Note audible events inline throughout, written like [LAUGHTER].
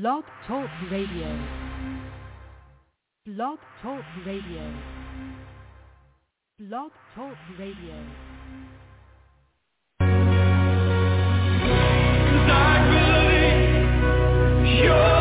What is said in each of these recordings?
Blog Talk Radio. Blog Talk Radio. Blog Talk Radio. Good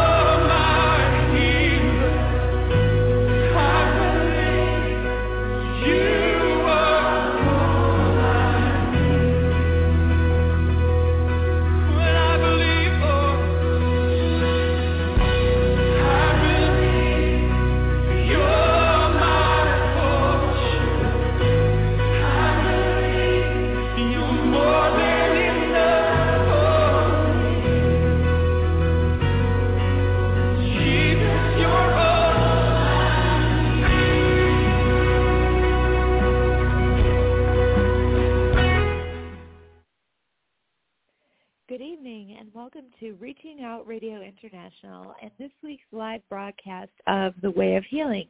welcome to Reaching Out Radio International and this week's live broadcast of The Way of Healing.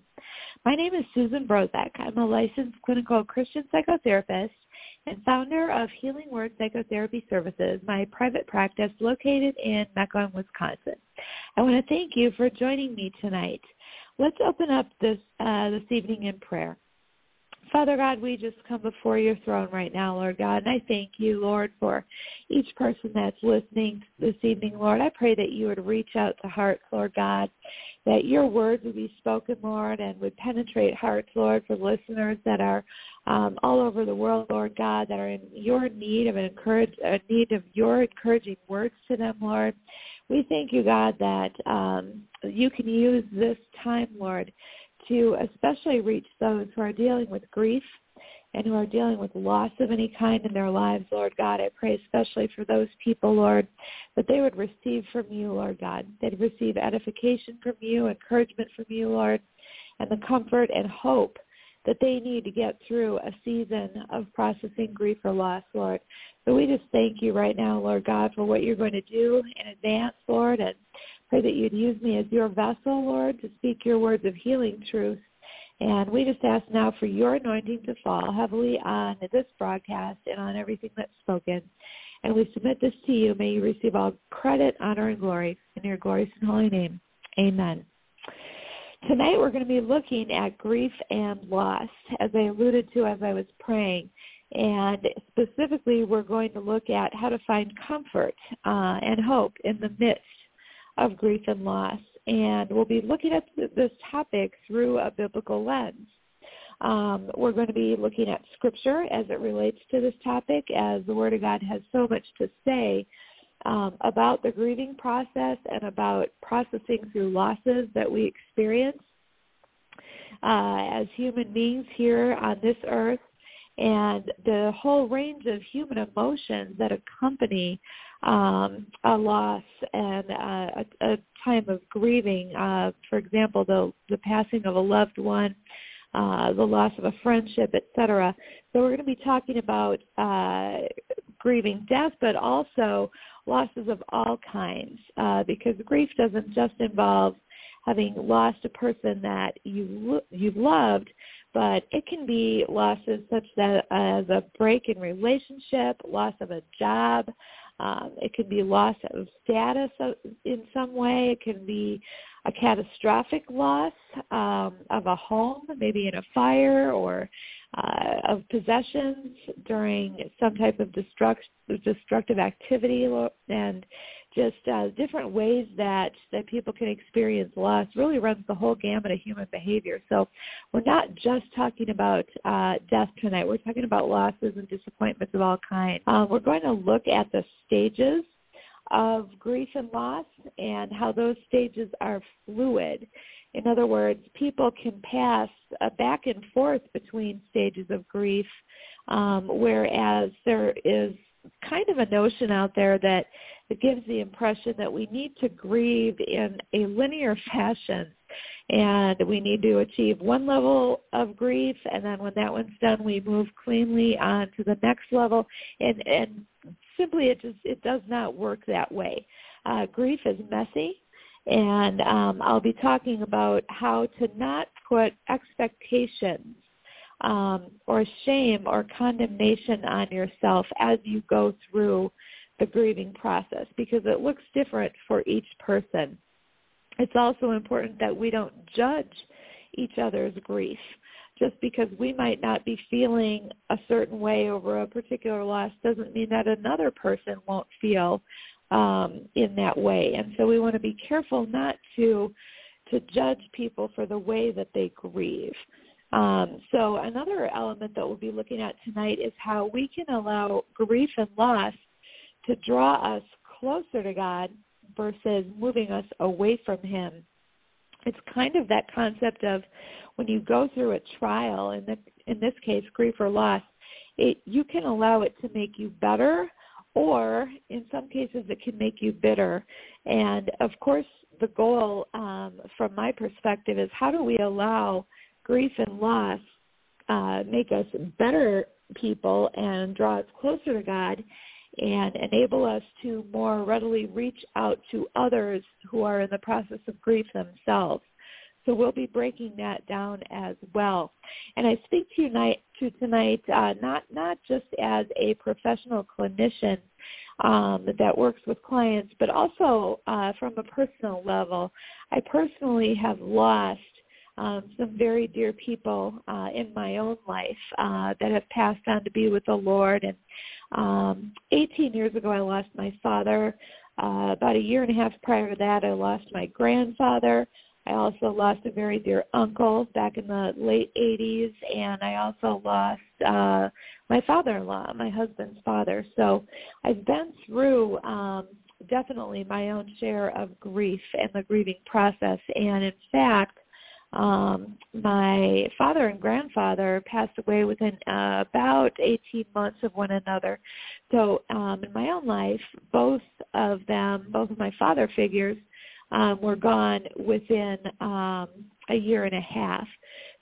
My name is Susan Brozek. I'm a licensed clinical Christian psychotherapist and founder of Healing Word Psychotherapy Services, my private practice located in Mequon, Wisconsin. I want to thank you for joining me tonight. Let's open up this uh, this evening in prayer. Father God, we just come before your throne right now, Lord God, and I thank you, Lord, for each person that's listening this evening, Lord. I pray that you would reach out to hearts, Lord God, that your words would be spoken, Lord, and would penetrate hearts, Lord, for listeners that are um, all over the world, Lord God, that are in your need of an encourage, a need of your encouraging words to them, Lord. We thank you, God, that um, you can use this time, Lord, to especially reach those who are dealing with grief and who are dealing with loss of any kind in their lives, Lord God. I pray especially for those people, Lord, that they would receive from you, Lord God. They'd receive edification from you, encouragement from you, Lord, and the comfort and hope that they need to get through a season of processing grief or loss, Lord. So we just thank you right now, Lord God, for what you're going to do in advance, Lord, and pray that you'd use me as your vessel, Lord, to speak your words of healing truth. And we just ask now for your anointing to fall heavily on this broadcast and on everything that's spoken. And we submit this to you. May you receive all credit, honor, and glory in your glorious and holy name. Amen. Tonight we're going to be looking at grief and loss, as I alluded to as I was praying. And specifically, we're going to look at how to find comfort uh, and hope in the midst of grief and loss. And we'll be looking at this topic through a biblical lens. Um, we're going to be looking at Scripture as it relates to this topic, as the Word of God has so much to say um, about the grieving process and about processing through losses that we experience uh, as human beings here on this earth and the whole range of human emotions that accompany um, a loss and uh, a, a time of grieving. Uh, for example, the, the passing of a loved one, uh, the loss of a friendship, etc. So we're going to be talking about uh, grieving death, but also losses of all kinds, uh, because grief doesn't just involve having lost a person that you you've loved, but it can be losses such that as a break in relationship, loss of a job, um, it could be loss of status in some way. It can be a catastrophic loss um, of a home, maybe in a fire, or uh, of possessions during some type of destruct, destructive activity, and just uh, different ways that that people can experience loss really runs the whole gamut of human behavior. So we're not just talking about uh, death tonight. We're talking about losses and disappointments of all kinds. Uh, we're going to look at the stages of grief and loss and how those stages are fluid. In other words, people can pass uh, back and forth between stages of grief, um, whereas there is kind of a notion out there that it gives the impression that we need to grieve in a linear [LAUGHS] fashion. And we need to achieve one level of grief and then when that one's done we move cleanly on to the next level. And and simply it just it does not work that way. Uh, grief is messy and um, I'll be talking about how to not put expectations um, or shame or condemnation on yourself as you go through the grieving process because it looks different for each person. it's also important that we don't judge each other's grief just because we might not be feeling a certain way over a particular loss doesn't mean that another person won't feel um, in that way. And so we want to be careful not to to judge people for the way that they grieve. Um, so another element that we'll be looking at tonight is how we can allow grief and loss to draw us closer to God versus moving us away from him. It's kind of that concept of when you go through a trial, in, the, in this case, grief or loss, it, you can allow it to make you better or in some cases it can make you bitter. And of course, the goal um, from my perspective is how do we allow grief and loss uh, make us better people and draw us closer to God and enable us to more readily reach out to others who are in the process of grief themselves. So we'll be breaking that down as well. And I speak to you tonight, to tonight uh, not not just as a professional clinician um, that works with clients, but also uh, from a personal level. I personally have lost um, some very dear people uh, in my own life uh, that have passed on to be with the Lord. And um, 18 years ago, I lost my father. Uh, about a year and a half prior to that, I lost my grandfather. I also lost a very dear uncle back in the late 80s, and I also lost uh, my father-in-law, my husband's father. So I've been through um, definitely my own share of grief and the grieving process. And in fact, um, my father and grandfather passed away within uh, about 18 months of one another. So um, in my own life, both of them, both of my father figures, um, were gone within um, a year and a half.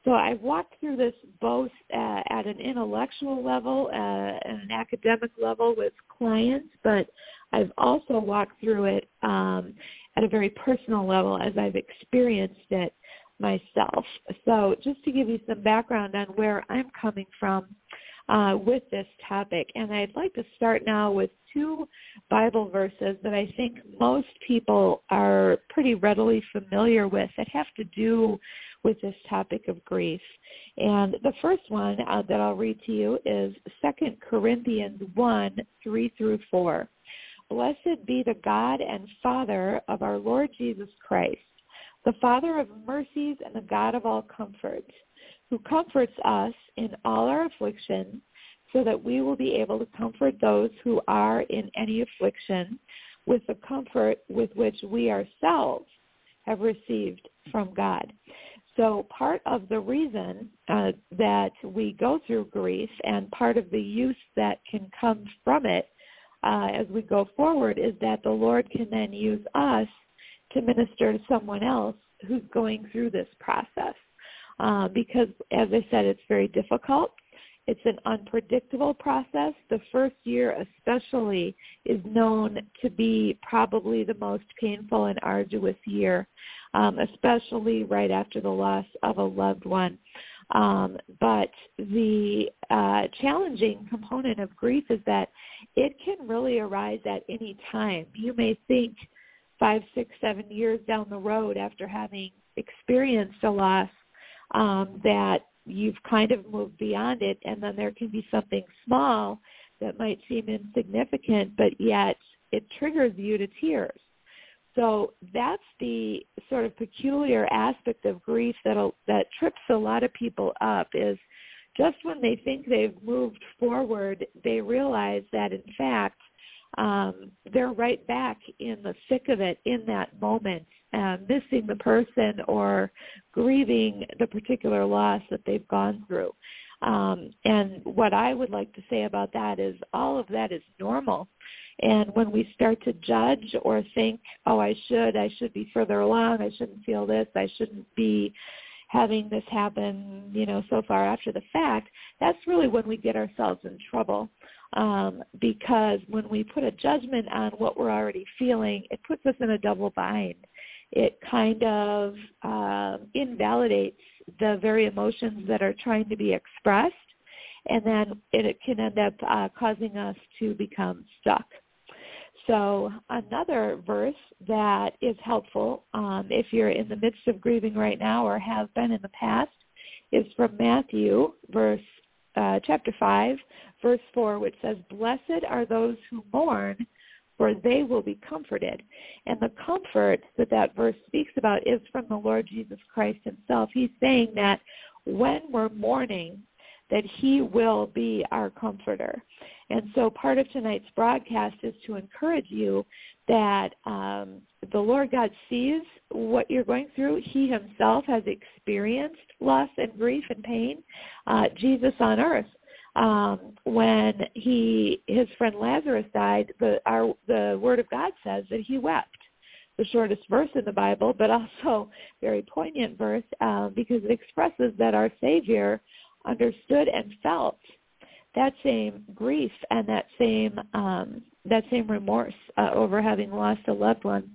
So I've walked through this both uh, at an intellectual level, uh, and an academic level with clients, but I've also walked through it um, at a very personal level as I've experienced it myself. So just to give you some background on where I'm coming from, uh, with this topic. And I'd like to start now with two Bible verses that I think most people are pretty readily familiar with that have to do with this topic of grief. And the first one uh, that I'll read to you is 2 Corinthians 1, 3 through 4. Blessed be the God and Father of our Lord Jesus Christ, the Father of mercies and the God of all comfort who comforts us in all our affliction, so that we will be able to comfort those who are in any affliction with the comfort with which we ourselves have received from God. So part of the reason uh, that we go through grief and part of the use that can come from it uh, as we go forward is that the Lord can then use us to minister to someone else who's going through this process uh, because, as I said, it's very difficult. It's an unpredictable process. The first year especially is known to be probably the most painful and arduous year, um, especially right after the loss of a loved one. Um, but the uh, challenging component of grief is that it can really arise at any time. You may think five, six, seven years down the road after having experienced a loss um, that you've kind of moved beyond it, and then there can be something small that might seem insignificant, but yet it triggers you to tears. So that's the sort of peculiar aspect of grief that that trips a lot of people up is just when they think they've moved forward, they realize that in fact um, they're right back in the thick of it in that moment, uh, missing the person or grieving the particular loss that they've gone through. Um, and what I would like to say about that is all of that is normal. And when we start to judge or think, oh, I should, I should be further along, I shouldn't feel this, I shouldn't be having this happen, you know, so far after the fact, that's really when we get ourselves in trouble um, because when we put a judgment on what we're already feeling, it puts us in a double bind. It kind of uh, invalidates the very emotions that are trying to be expressed, and then it, it can end up uh, causing us to become stuck. So another verse that is helpful um, if you're in the midst of grieving right now or have been in the past is from Matthew, verse uh, chapter five, verse four, which says, "Blessed are those who mourn, for they will be comforted." And the comfort that that verse speaks about is from the Lord Jesus Christ Himself. He's saying that when we're mourning, that He will be our comforter. And so part of tonight's broadcast is to encourage you that um, the Lord God sees what you're going through. He himself has experienced loss and grief and pain. Uh, Jesus on earth, um, when he his friend Lazarus died, the our the Word of God says that he wept. The shortest verse in the Bible, but also [LAUGHS] very poignant verse uh, because it expresses that our Savior understood and felt that same grief and that same um, that same remorse uh, over having lost a loved one.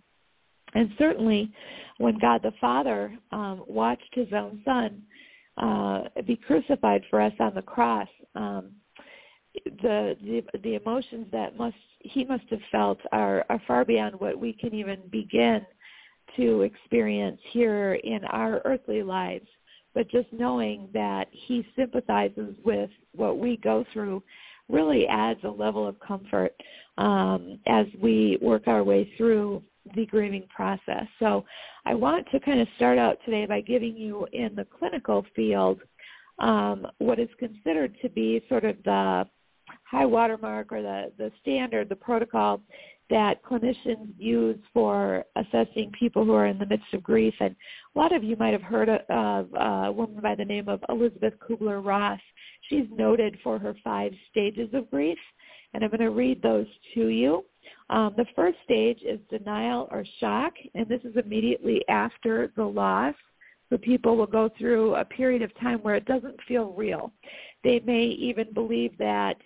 And certainly, when God the Father um, watched His own Son uh, be crucified for us on the cross, um, the, the the emotions that must He must have felt are are far beyond what we can even begin to experience here in our earthly lives but just knowing that he sympathizes with what we go through really adds a level of comfort um, as we work our way through the grieving process. So I want to kind of start out today by giving you in the clinical field um, what is considered to be sort of the high watermark or the, the standard, the protocol that clinicians use for assessing people who are in the midst of grief. And a lot of you might have heard of a woman by the name of Elisabeth Kubler-Ross. She's noted for her five stages of grief, and I'm going to read those to you. Um, the first stage is denial or shock, and this is immediately after the loss. So people will go through a period of time where it doesn't feel real. They may even believe that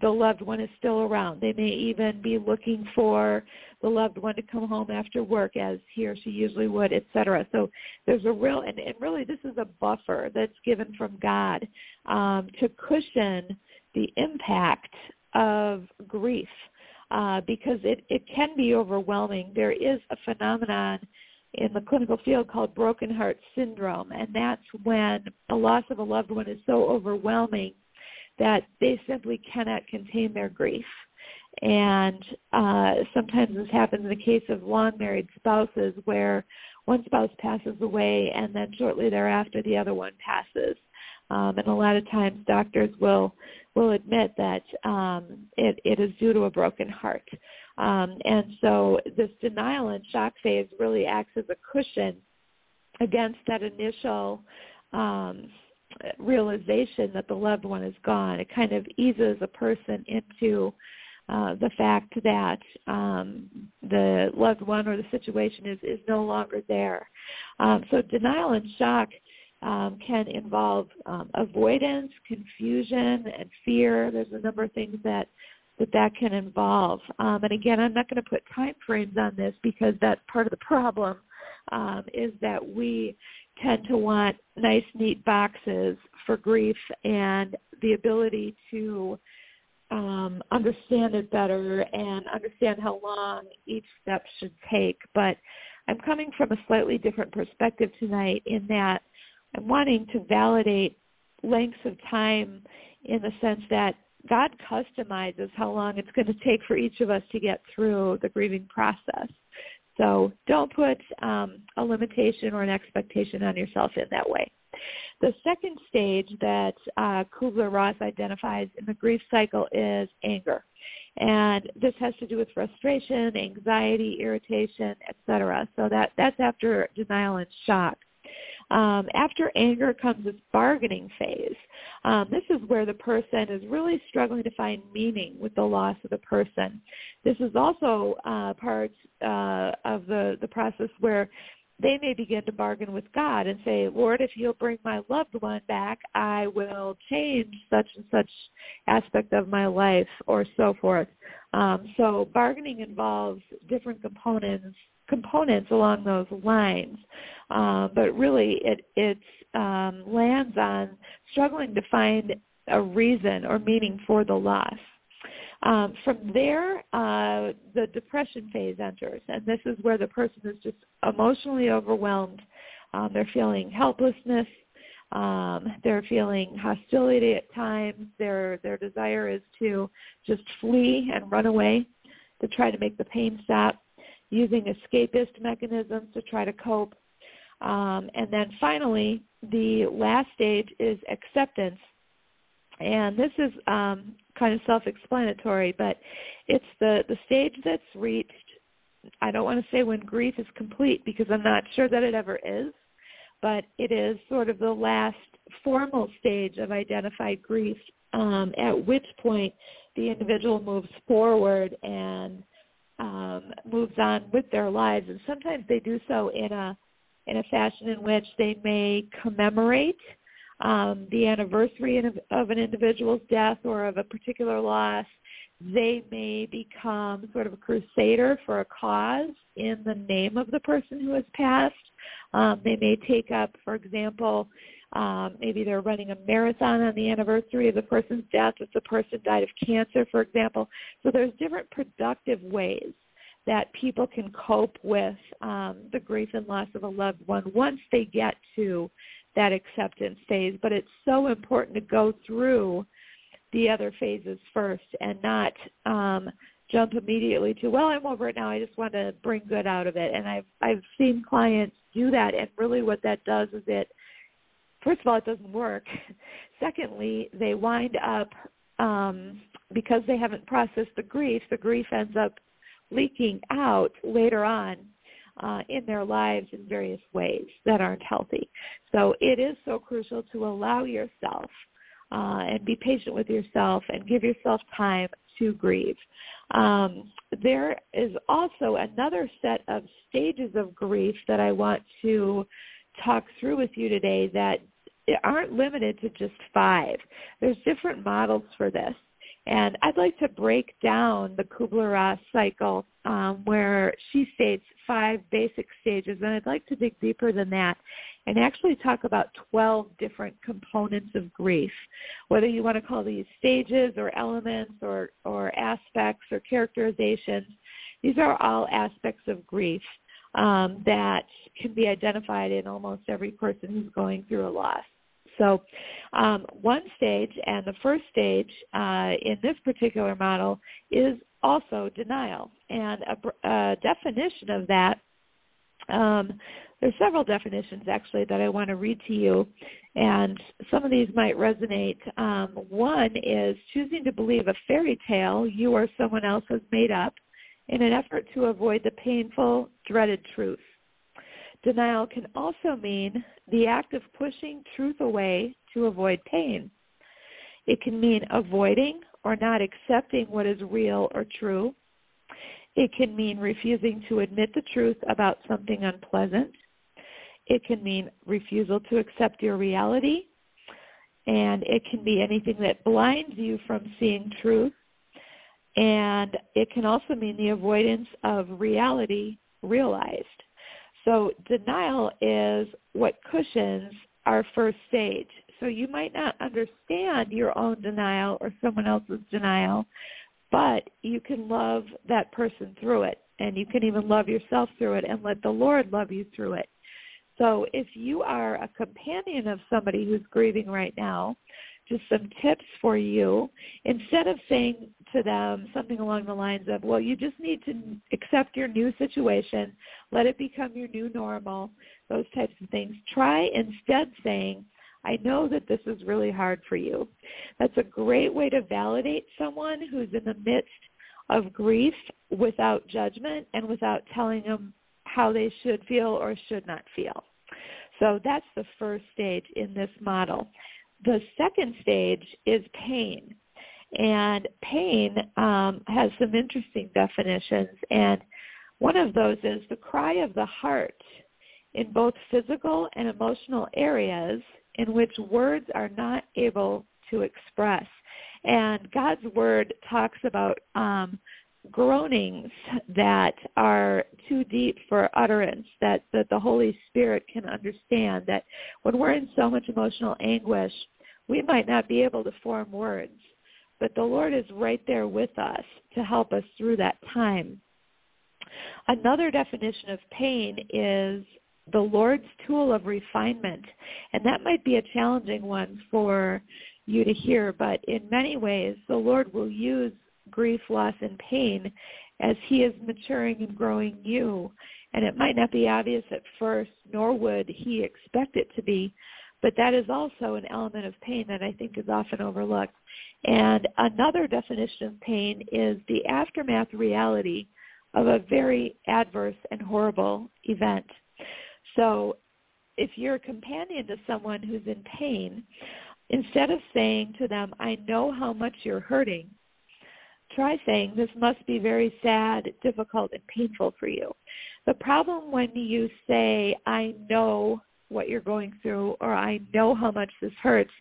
the loved one is still around. They may even be looking for the loved one to come home after work as he or she usually would, etc. So there's a real, and, and really this is a buffer that's given from God um, to cushion the impact of grief uh, because it, it can be overwhelming. There is a phenomenon in the clinical field called broken heart syndrome, and that's when the loss of a loved one is so overwhelming that they simply cannot contain their grief. And uh, sometimes this happens in the case of long married spouses where one spouse passes away and then shortly thereafter the other one passes. Um, and a lot of times doctors will will admit that um, it, it is due to a broken heart. Um, and so this denial and shock phase really acts as a cushion against that initial um, realization that the loved one is gone. It kind of eases a person into uh, the fact that um, the loved one or the situation is, is no longer there. Um, so denial and shock um, can involve um, avoidance, confusion, and fear. There's a number of things that that that can involve. Um, and again, I'm not going to put time frames on this because that's part of the problem um, is that we tend to want nice, neat boxes for grief and the ability to um, understand it better and understand how long each step should take. But I'm coming from a slightly different perspective tonight in that I'm wanting to validate lengths of time in the sense that God customizes how long it's going to take for each of us to get through the grieving process. So don't put um, a limitation or an expectation on yourself in that way. The second stage that uh, Kubler-Ross identifies in the grief cycle is anger. And this has to do with frustration, anxiety, irritation, etc. So that, that's after denial and shock. Um, after anger comes this bargaining phase. Um, this is where the person is really struggling to find meaning with the loss of the person. This is also uh, part uh, of the, the process where they may begin to bargain with God and say, Lord, if you'll bring my loved one back, I will change such and such aspect of my life or so forth. Um, so bargaining involves different components components along those lines. Uh, but really, it it um, lands on struggling to find a reason or meaning for the loss. Um, from there, uh, the depression phase enters, and this is where the person is just emotionally overwhelmed. Um, they're feeling helplessness. Um, they're feeling hostility at times. Their their desire is to just flee and run away to try to make the pain stop, using escapist mechanisms to try to cope. Um, and then finally, the last stage is acceptance. And this is um, kind of self-explanatory, but it's the, the stage that's reached, I don't want to say when grief is complete because I'm not sure that it ever is, but it is sort of the last formal stage of identified grief, um, at which point the individual moves forward and um, moves on with their lives. And sometimes they do so in a in a fashion in which they may commemorate um, the anniversary of, of an individual's death or of a particular loss. They may become sort of a crusader for a cause in the name of the person who has passed. Um, they may take up, for example, um, maybe they're running a marathon on the anniversary of the person's death if the person died of cancer, for example. So there's different productive ways that people can cope with um, the grief and loss of a loved one once they get to that acceptance phase. But it's so important to go through the other phases first and not um, jump immediately to, well, I'm over it now. I just want to bring good out of it. And I've I've seen clients do that, and really what that does is it, first of all, it doesn't work. [LAUGHS] Secondly, they wind up um, because they haven't processed the grief. The grief ends up leaking out later on uh, in their lives in various ways that aren't healthy. So it is so crucial to allow yourself uh, and be patient with yourself and give yourself time to grieve. Um, there is also another set of stages of grief that I want to talk through with you today that aren't limited to just five. There's different models for this. And I'd like to break down the Kubler-Ross cycle um, where she states five basic stages, and I'd like to dig deeper than that and actually talk about 12 different components of grief, whether you want to call these stages or elements or, or aspects or characterizations. These are all aspects of grief um, that can be identified in almost every person who's going through a loss. So um, one stage, and the first stage uh, in this particular model is also denial. And a, a definition of that, um, there's several definitions actually that I want to read to you, and some of these might resonate. Um, one is choosing to believe a fairy tale you or someone else has made up in an effort to avoid the painful, dreaded truth. Denial can also mean the act of pushing truth away to avoid pain. It can mean avoiding or not accepting what is real or true. It can mean refusing to admit the truth about something unpleasant. It can mean refusal to accept your reality. And it can be anything that blinds you from seeing truth. And it can also mean the avoidance of reality realized. So denial is what cushions our first stage. So you might not understand your own denial or someone else's denial, but you can love that person through it. And you can even love yourself through it and let the Lord love you through it. So if you are a companion of somebody who's grieving right now, just some tips for you. Instead of saying to them something along the lines of, well, you just need to accept your new situation, let it become your new normal, those types of things, try instead saying, I know that this is really hard for you. That's a great way to validate someone who's in the midst of grief without judgment and without telling them how they should feel or should not feel. So that's the first stage in this model. The second stage is pain. And pain um, has some interesting definitions. And one of those is the cry of the heart in both physical and emotional areas in which words are not able to express. And God's word talks about um, groanings that are too deep for utterance, that, that the Holy Spirit can understand, that when we're in so much emotional anguish, we might not be able to form words. but the Lord is right there with us to help us through that time. Another definition of pain is the Lord's tool of refinement. And that might be a challenging one for you to hear, but in many ways, the Lord will use grief, loss, and pain as he is maturing and growing you. And it might not be obvious at first, nor would he expect it to be, but that is also an element of pain that I think is often overlooked. And another definition of pain is the aftermath reality of a very adverse and horrible event. So if you're a companion to someone who's in pain, instead of saying to them, I know how much you're hurting, try saying, this must be very sad, difficult, and painful for you. The problem when you say, I know what you're going through or I know how much this hurts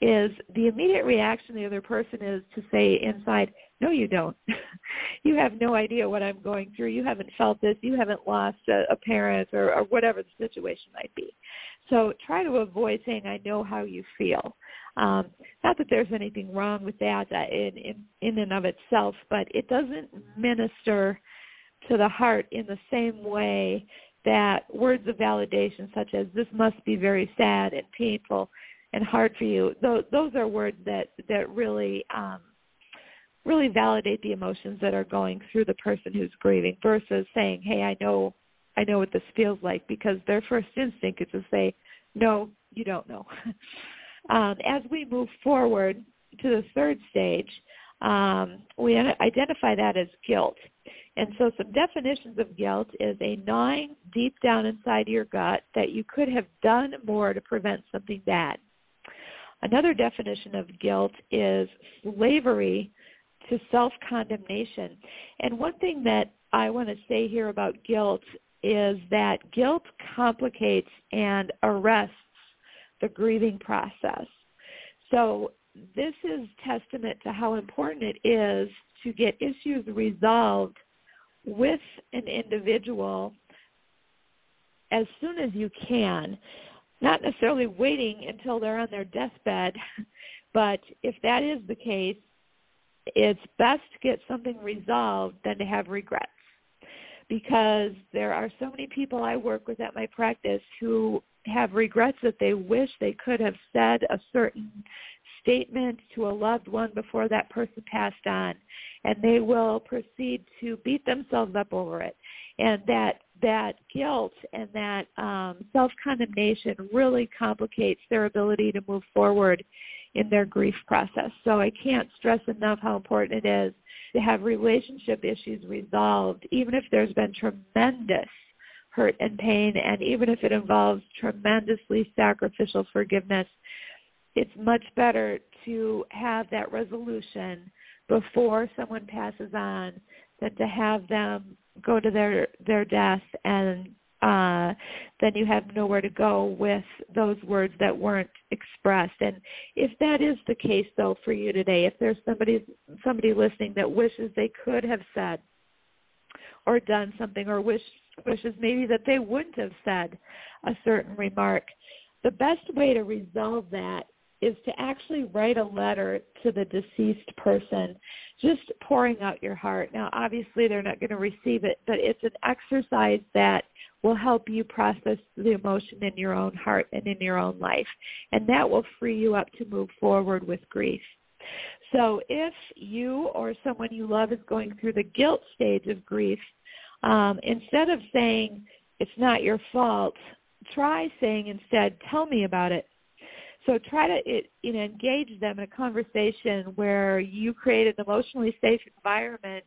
is the immediate reaction the other person is to say inside, no, you don't. [LAUGHS] you have no idea what I'm going through. You haven't felt this. You haven't lost a, a parent or, or whatever the situation might be. So try to avoid saying, I know how you feel. Um, not that there's anything wrong with that uh, in, in, in and of itself, but it doesn't minister to the heart in the same way that words of validation such as this must be very sad and painful and hard for you those, those are words that that really um, really validate the emotions that are going through the person who's grieving versus saying hey i know i know what this feels like because their first instinct is to say no you don't know [LAUGHS] um, as we move forward to the third stage um, we identify that as guilt and so some definitions of guilt is a gnawing deep down inside your gut that you could have done more to prevent something bad. Another definition of guilt is slavery to self-condemnation. And one thing that I want to say here about guilt is that guilt complicates and arrests the grieving process. So this is testament to how important it is to get issues resolved with an individual as soon as you can, not necessarily waiting until they're on their deathbed, [LAUGHS] but if that is the case, it's best to get something resolved than to have regrets. Because there are so many people I work with at my practice who have regrets that they wish they could have said a certain statement to a loved one before that person passed on and they will proceed to beat themselves up over it. And that that guilt and that um, self-condemnation really complicates their ability to move forward in their grief process. So I can't stress enough how important it is to have relationship issues resolved, even if there's been tremendous hurt and pain, and even if it involves tremendously sacrificial forgiveness it's much better to have that resolution before someone passes on than to have them go to their their death and uh, then you have nowhere to go with those words that weren't expressed. And if that is the case, though, for you today, if there's somebody somebody listening that wishes they could have said or done something, or wish wishes maybe that they wouldn't have said a certain remark, the best way to resolve that is to actually write a letter to the deceased person, just pouring out your heart. Now, obviously, they're not going to receive it, but it's an exercise that will help you process the emotion in your own heart and in your own life. And that will free you up to move forward with grief. So if you or someone you love is going through the guilt stage of grief, um, instead of saying, it's not your fault, try saying instead, tell me about it so try to it, you know, engage them in a conversation where you create an emotionally safe environment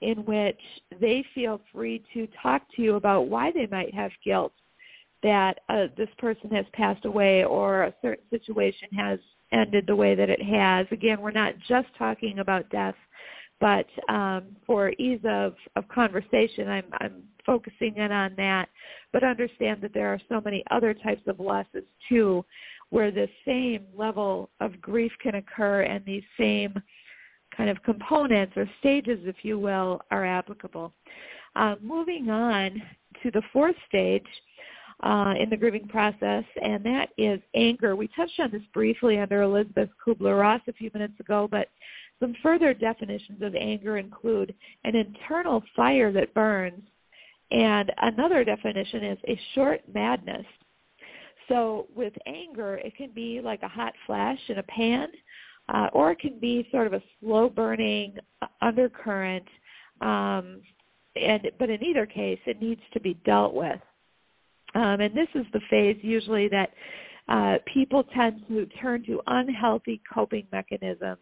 in which they feel free to talk to you about why they might have guilt that uh, this person has passed away or a certain situation has ended the way that it has. Again, we're not just talking about death, but um, for ease of, of conversation, I'm, I'm focusing in on that. But understand that there are so many other types of losses too where the same level of grief can occur and these same kind of components or stages, if you will, are applicable. Uh, moving on to the fourth stage uh, in the grieving process, and that is anger. We touched on this briefly under Elisabeth Kubler-Ross a few minutes ago, but Some further definitions of anger include an internal fire that burns, and another definition is a short madness. So with anger, it can be like a hot flash in a pan, uh, or it can be sort of a slow burning undercurrent. Um, and but in either case, it needs to be dealt with. Um, and this is the phase usually that uh, people tend to turn to unhealthy coping mechanisms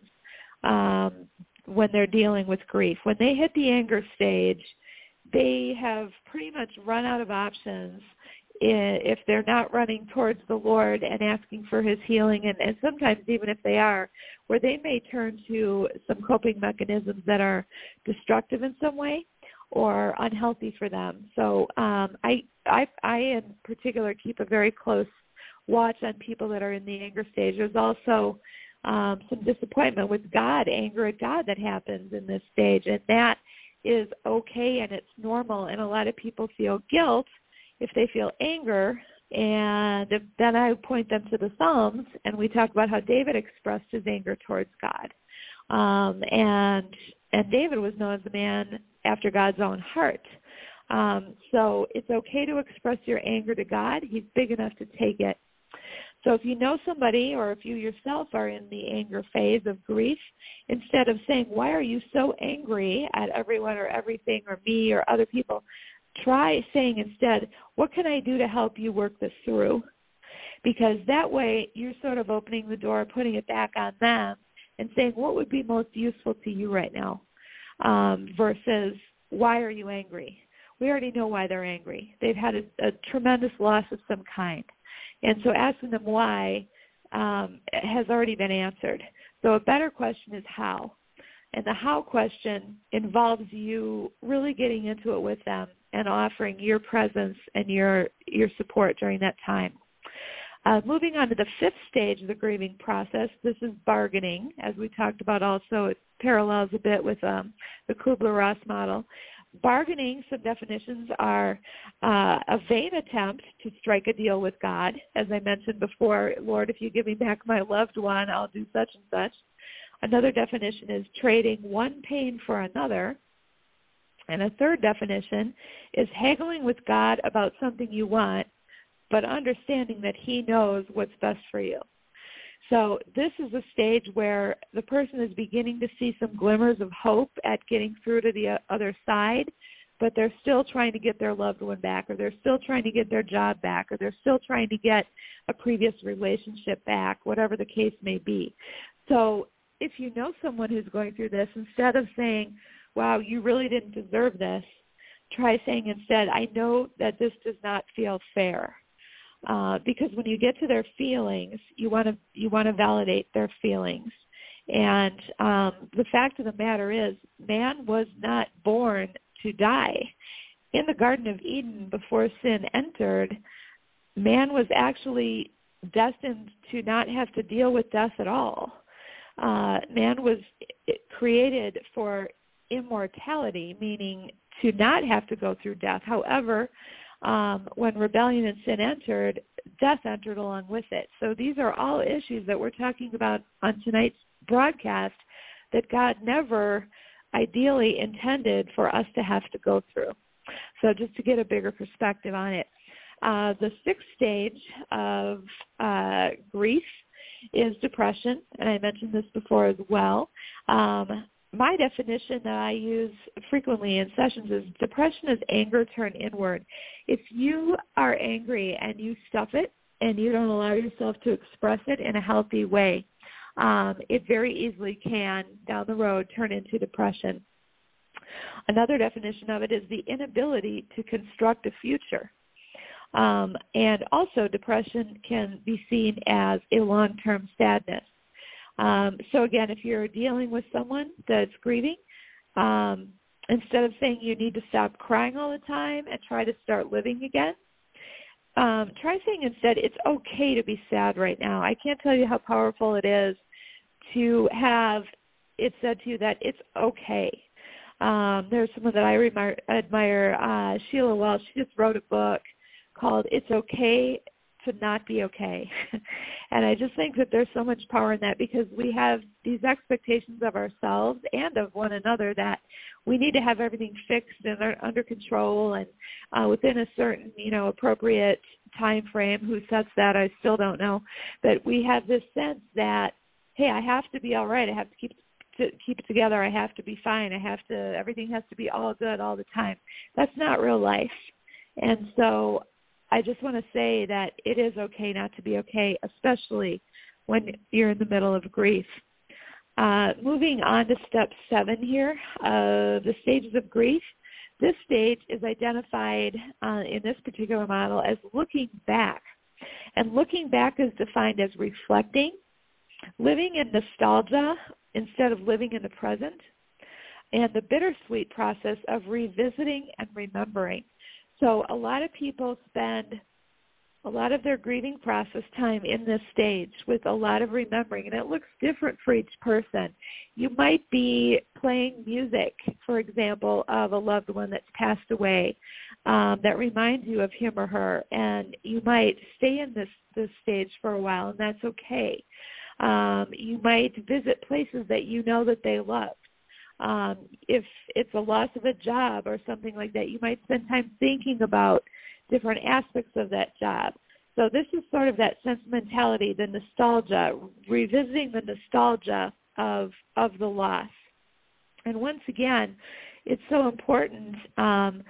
um, when they're dealing with grief. When they hit the anger stage, they have pretty much run out of options if they're not running towards the Lord and asking for his healing and, and sometimes even if they are, where they may turn to some coping mechanisms that are destructive in some way or unhealthy for them. So um, I, I, I in particular keep a very close watch on people that are in the anger stage. There's also um, some disappointment with God, anger at God that happens in this stage, and that is okay and it's normal. And a lot of people feel guilt if they feel anger. And then I point them to the Psalms, and we talk about how David expressed his anger towards God. Um, and and David was known as a man after God's own heart. Um, so it's okay to express your anger to God. He's big enough to take it. So if you know somebody or if you yourself are in the anger phase of grief, instead of saying, why are you so angry at everyone or everything or me or other people, try saying instead, what can I do to help you work this through? Because that way you're sort of opening the door, putting it back on them and saying, what would be most useful to you right now? Um, versus, why are you angry? We already know why they're angry. They've had a, a tremendous loss of some kind. And so asking them why um, has already been answered. So a better question is how. And the how question involves you really getting into it with them and offering your presence and your your support during that time. Uh, moving on to the fifth stage of the grieving process, this is bargaining, as we talked about also. It parallels a bit with um, the Kubler-Ross model. Bargaining, some definitions are uh, a vain attempt to strike a deal with God. As I mentioned before, Lord, if you give me back my loved one, I'll do such and such. Another definition is trading one pain for another. And a third definition is haggling with God about something you want, but understanding that he knows what's best for you. So this is a stage where the person is beginning to see some glimmers of hope at getting through to the other side, but they're still trying to get their loved one back or they're still trying to get their job back or they're still trying to get a previous relationship back, whatever the case may be. So if you know someone who's going through this, instead of saying, wow, you really didn't deserve this, try saying instead, I know that this does not feel fair. Uh, because when you get to their feelings, you want to you want to validate their feelings. And um, the fact of the matter is, man was not born to die. In the Garden of Eden, before sin entered, man was actually destined to not have to deal with death at all. Uh, man was created for immortality, meaning to not have to go through death. However, um, when rebellion and sin entered, death entered along with it. So these are all issues that we're talking about on tonight's broadcast that God never ideally intended for us to have to go through. So just to get a bigger perspective on it. Uh, the sixth stage of uh, grief is depression, and I mentioned this before as well. Um, my definition that I use frequently in sessions is depression is anger turned inward. If you are angry and you stuff it and you don't allow yourself to express it in a healthy way, um, it very easily can down the road turn into depression. Another definition of it is the inability to construct a future. Um, and also depression can be seen as a long-term sadness. Um, so again, if you're dealing with someone that's grieving, um, instead of saying you need to stop crying all the time and try to start living again, um, try saying instead it's okay to be sad right now. I can't tell you how powerful it is to have it said to you that it's okay. Um, there's someone that I admire, admire uh, Sheila Walsh. She just wrote a book called "It's Okay to Not Be Okay," [LAUGHS] And I just think that there's so much power in that because we have these expectations of ourselves and of one another that we need to have everything fixed and under control and uh, within a certain, you know, appropriate time frame. Who sets that? I still don't know. But we have this sense that, hey, I have to be all right. I have to keep to keep it together. I have to be fine. I have to. Everything has to be all good all the time. That's not real life. And so I just want to say that it is okay not to be okay, especially when you're in the middle of grief. Uh, moving on to step seven here, uh, the stages of grief. This stage is identified uh, in this particular model as looking back. And looking back is defined as reflecting, living in nostalgia instead of living in the present, and the bittersweet process of revisiting and remembering. So a lot of people spend a lot of their grieving process time in this stage with a lot of remembering, and it looks different for each person. You might be playing music, for example, of a loved one that's passed away um, that reminds you of him or her, and you might stay in this this stage for a while, and that's okay. Um, you might visit places that you know that they love. Um, if it's a loss of a job or something like that, you might spend time thinking about different aspects of that job. So this is sort of that sentimentality, the nostalgia, revisiting the nostalgia of of the loss. And once again, it's so important um,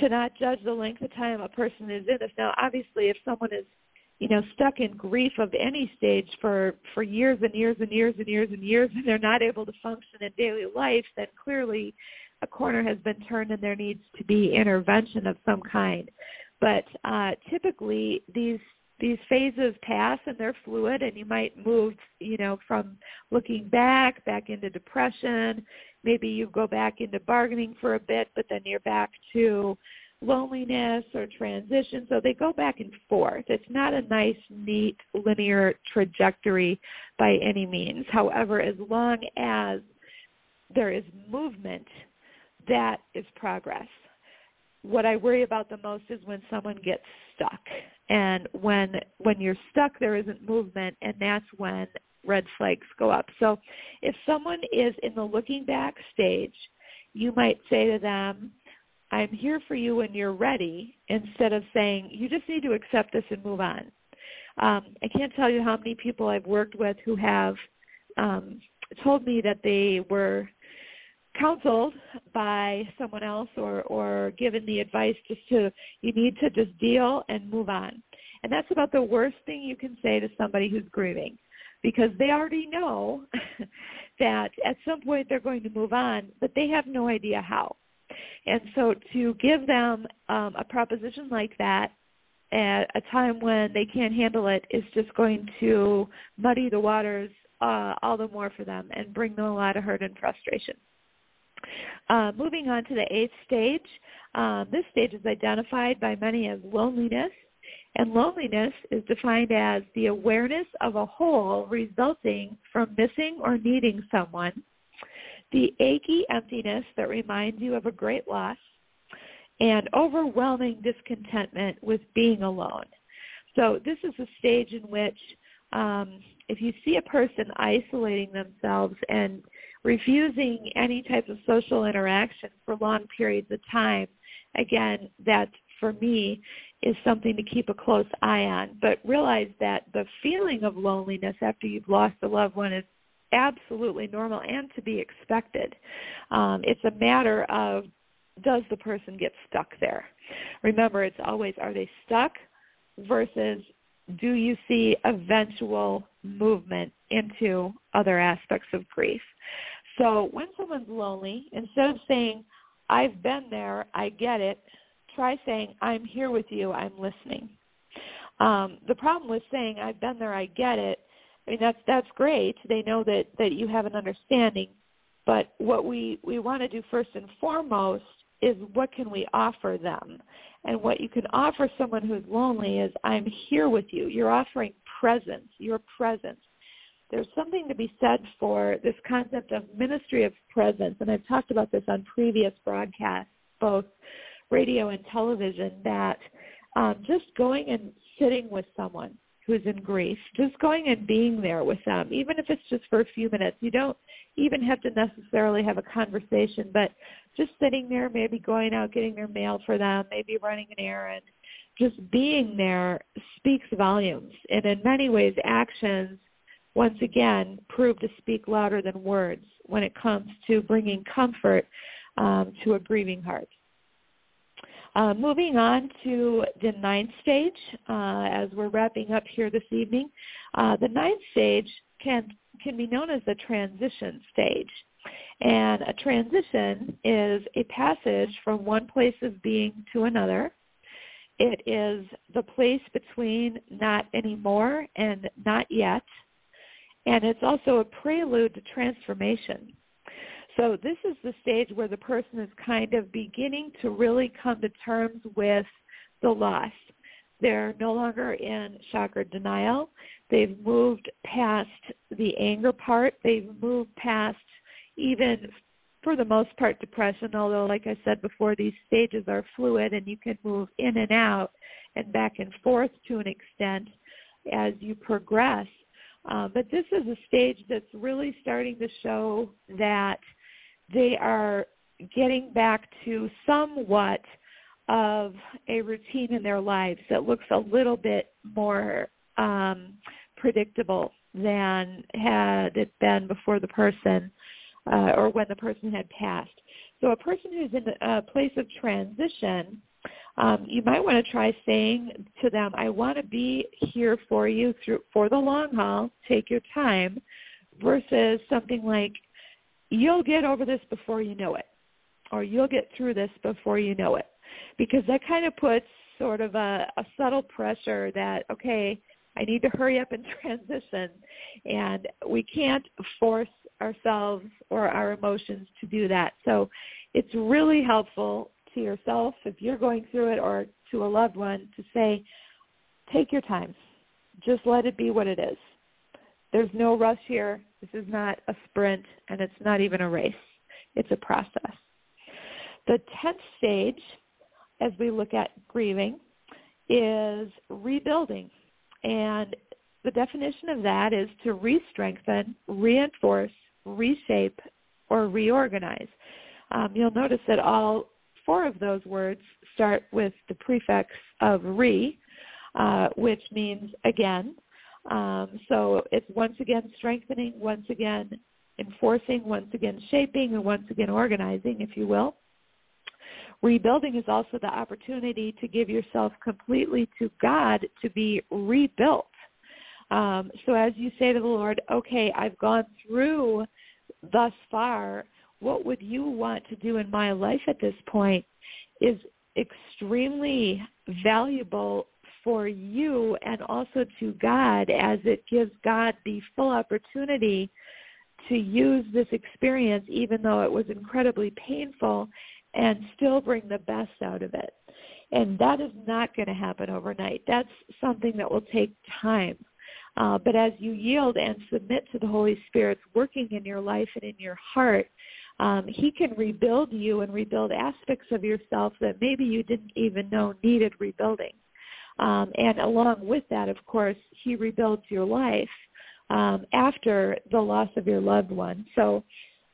to not judge the length of time a person is in this. Now, obviously, if someone is you know, stuck in grief of any stage for for years and years and years and years and years, and they're not able to function in daily life, then clearly a corner has been turned and there needs to be intervention of some kind. But uh, typically, these these phases pass and they're fluid, and you might move, you know, from looking back back into depression. Maybe you go back into bargaining for a bit, but then you're back to loneliness or transition. So they go back and forth. It's not a nice, neat, linear trajectory by any means. However, as long as there is movement, that is progress. What I worry about the most is when someone gets stuck. And when when you're stuck there isn't movement and that's when red flags go up. So if someone is in the looking back stage, you might say to them, I'm here for you when you're ready instead of saying, you just need to accept this and move on. Um, I can't tell you how many people I've worked with who have um, told me that they were counseled by someone else or, or given the advice just to, you need to just deal and move on. And that's about the worst thing you can say to somebody who's grieving because they already know [LAUGHS] that at some point they're going to move on, but they have no idea how. And so to give them um, a proposition like that at a time when they can't handle it is just going to muddy the waters uh, all the more for them and bring them a lot of hurt and frustration. Uh, moving on to the eighth stage, um, this stage is identified by many as loneliness, and loneliness is defined as the awareness of a hole resulting from missing or needing someone the achy emptiness that reminds you of a great loss, and overwhelming discontentment with being alone. So this is a stage in which um, if you see a person isolating themselves and refusing any type of social interaction for long periods of time, again, that for me is something to keep a close eye on. But realize that the feeling of loneliness after you've lost a loved one is absolutely normal and to be expected. Um, it's a matter of does the person get stuck there? Remember, it's always are they stuck versus do you see eventual movement into other aspects of grief? So when someone's lonely, instead of saying, I've been there, I get it, try saying, I'm here with you, I'm listening. Um, the problem with saying, I've been there, I get it, I mean that's that's great. They know that that you have an understanding, but what we we want to do first and foremost is what can we offer them? And what you can offer someone who's lonely is I'm here with you. You're offering presence. Your presence. There's something to be said for this concept of ministry of presence, and I've talked about this on previous broadcasts, both radio and television, that um, just going and sitting with someone who's in grief, just going and being there with them, even if it's just for a few minutes. You don't even have to necessarily have a conversation, but just sitting there, maybe going out getting their mail for them, maybe running an errand, just being there speaks volumes. And in many ways, actions, once again, prove to speak louder than words when it comes to bringing comfort um, to a grieving heart. Uh, moving on to the ninth stage, uh, as we're wrapping up here this evening, uh, the ninth stage can can be known as the transition stage. And a transition is a passage from one place of being to another. It is the place between not anymore and not yet. And it's also a prelude to transformation. So this is the stage where the person is kind of beginning to really come to terms with the loss. They're no longer in shock or denial. They've moved past the anger part. They've moved past even, for the most part, depression, although, like I said before, these stages are fluid and you can move in and out and back and forth to an extent as you progress. Uh, but this is a stage that's really starting to show that – they are getting back to somewhat of a routine in their lives that looks a little bit more um, predictable than had it been before the person uh, or when the person had passed. So a person who's in a place of transition, um, you might want to try saying to them, I want to be here for you through for the long haul. Take your time versus something like, you'll get over this before you know it, or you'll get through this before you know it, because that kind of puts sort of a, a subtle pressure that, okay, I need to hurry up and [LAUGHS] transition, and we can't force ourselves or our emotions to do that. So it's really helpful to yourself if you're going through it or to a loved one to say, take your time. Just let it be what it is. There's no rush here. This is not a sprint, and it's not even a race. It's a process. The 10th stage, as we look at grieving, is rebuilding. And the definition of that is to re-strengthen, reinforce, reshape, or reorganize. Um, you'll notice that all four of those words start with the prefix of re, uh, which means again, um, so it's once again strengthening, once again enforcing, once again shaping, and once again organizing, if you will. Rebuilding is also the opportunity to give yourself completely to God to be rebuilt. Um, so as you say to the Lord, okay, I've gone through thus far, what would you want to do in my life at this point is extremely valuable for you and also to God as it gives God the full opportunity to use this experience even though it was incredibly painful and still bring the best out of it. And that is not going to happen overnight. That's something that will take time. Uh, but as you yield and submit to the Holy Spirit's working in your life and in your heart, um, he can rebuild you and rebuild aspects of yourself that maybe you didn't even know needed rebuilding. Um, and along with that, of course, he rebuilds your life um, after the loss of your loved one. So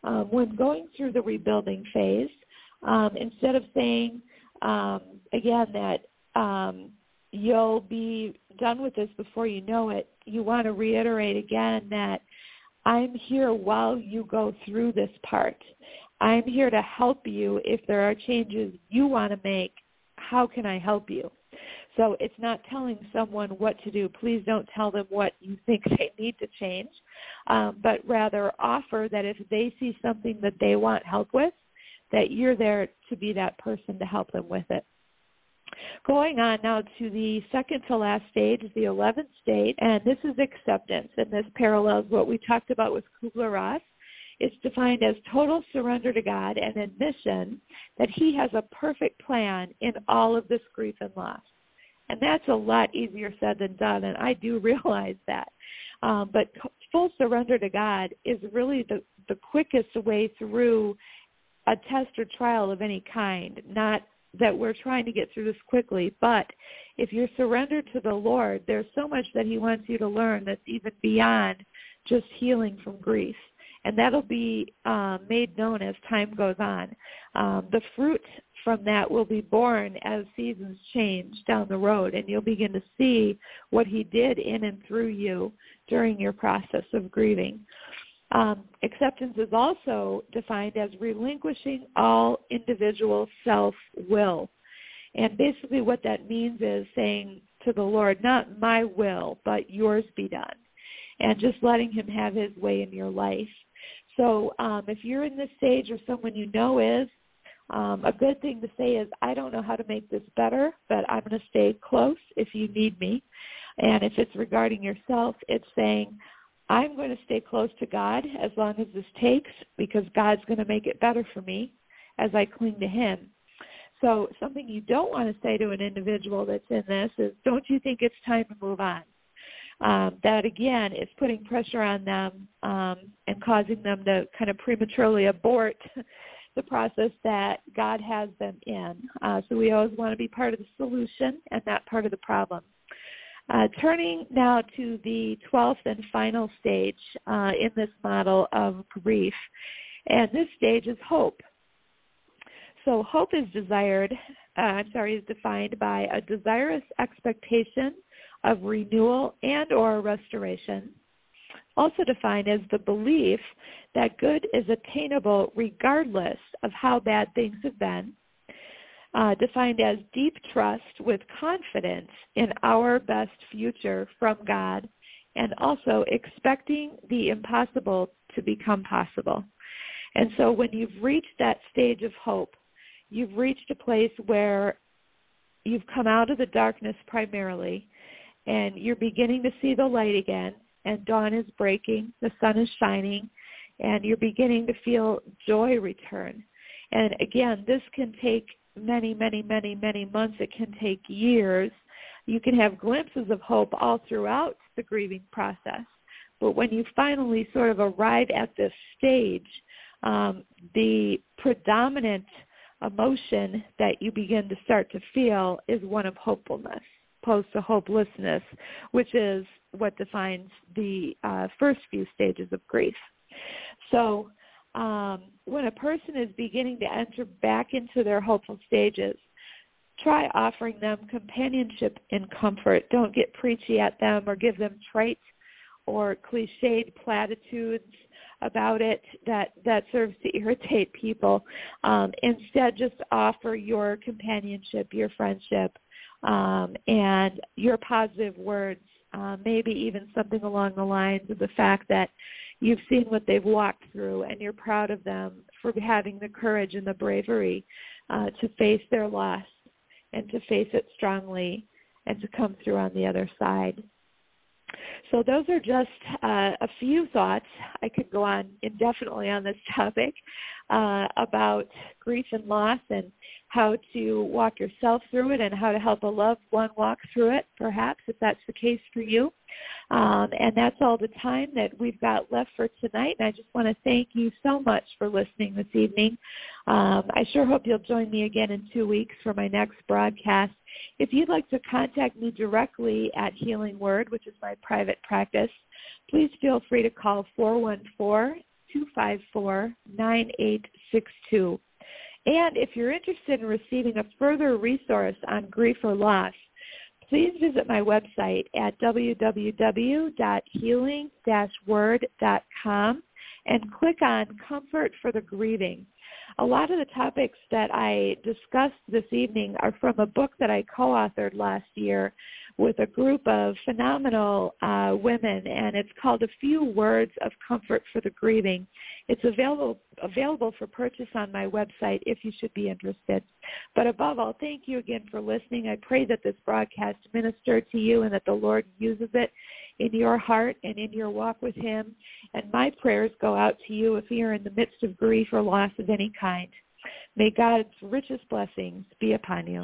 um, when going through the rebuilding phase, um, instead of saying, um, again, that um, you'll be done with this before you know it, you want to reiterate again that I'm here while you go through this part. I'm here to help you if there are changes you want to make. How can I help you? So it's not telling someone what to do. Please don't tell them what you think [LAUGHS] they need to change, um, but rather offer that if they see something that they want help with, that you're there to be that person to help them with it. Going on now to the second to last stage, the 11th stage, and this is acceptance, and this parallels what we talked about with Kubler-Ross. It's defined as total surrender to God and admission that he has a perfect plan in all of this grief and loss. And that's a lot easier said than done, and I do [LAUGHS] realize that. Um, but full surrender to God is really the, the quickest way through a test or trial of any kind, not that we're trying to get through this quickly, but if you're surrendered to the Lord, there's so much that he wants you to learn that's even beyond just healing from grief. And that'll be uh, made known as time goes on. Um, the fruit from that will be born as seasons change down the road, and you'll begin to see what he did in and through you during your process of grieving. Um, acceptance is also defined as relinquishing all individual self-will. And basically what that means is saying to the Lord, not my will, but yours be done. And just letting him have his way in your life. So um, if you're in this stage or someone you know is, um, a good thing to say is, I don't know how to make this better, but I'm going to stay close if you need me. And if it's regarding yourself, it's saying, I'm going to stay close to God as long as this takes because God's going to make it better for me as I cling to him. So something you don't want to say to an individual that's in this is, don't you think it's time to move on? Um, that again is putting pressure on them um, and causing them to kind of prematurely abort [LAUGHS] the process that God has them in. Uh, so we always want to be part of the solution and not part of the problem. Uh, turning now to the 12th and final stage uh, in this model of grief, and this stage is hope. So hope is desired, uh, I'm sorry, is defined by a desirous expectation of renewal and or restoration. Also defined as the belief that good is attainable regardless of how bad things have been uh, defined as deep trust with confidence in our best future from God and also expecting the impossible to become possible. And so when you've reached that stage of hope, you've reached a place where you've come out of the darkness primarily and you're beginning to see the light again and dawn is breaking, the sun is shining, and you're beginning to feel joy return. And again, this can take many, many, many, many months. It can take years. You can have glimpses of hope all throughout the grieving process. But when you finally sort of arrive at this stage, um, the predominant emotion that you begin to start to feel is one of hopefulness opposed to hopelessness, which is what defines the uh, first few stages of grief. So um, when a person is beginning to enter back into their hopeful stages, try offering them companionship and comfort. Don't get preachy at them or give them trite or cliched platitudes about it that that serves to irritate people. Um, instead, just offer your companionship, your friendship, um, and your positive words. Uh, maybe even something along the lines of the fact that You've seen what they've walked through, and you're proud of them for having the courage and the bravery uh, to face their loss and to face it strongly and to come through on the other side. So those are just uh, a few thoughts. I could go on indefinitely on this topic uh, about grief and loss and how to walk yourself through it and how to help a loved one walk through it, perhaps, if that's the case for you. Um, and that's all the time that we've got left for tonight. And I just want to thank you so much for listening this evening. Um, I sure hope you'll join me again in two weeks for my next broadcast. If you'd like to contact me directly at Healing Word, which is my private practice, please feel free to call 414-254-9862. And if you're interested in receiving a further resource on grief or loss, please visit my website at www.healing-word.com and click on Comfort for the Grieving. A lot of the topics that I discussed this evening are from a book that I co-authored last year with a group of phenomenal uh, women, and it's called A Few Words of Comfort for the Grieving. It's available available for purchase on my website if you should be interested. But above all, thank you again for listening. I pray that this broadcast ministered to you and that the Lord uses it in your heart and in your walk with him. And my prayers go out to you if you're in the midst of grief or loss of any kind. May God's richest blessings be upon you.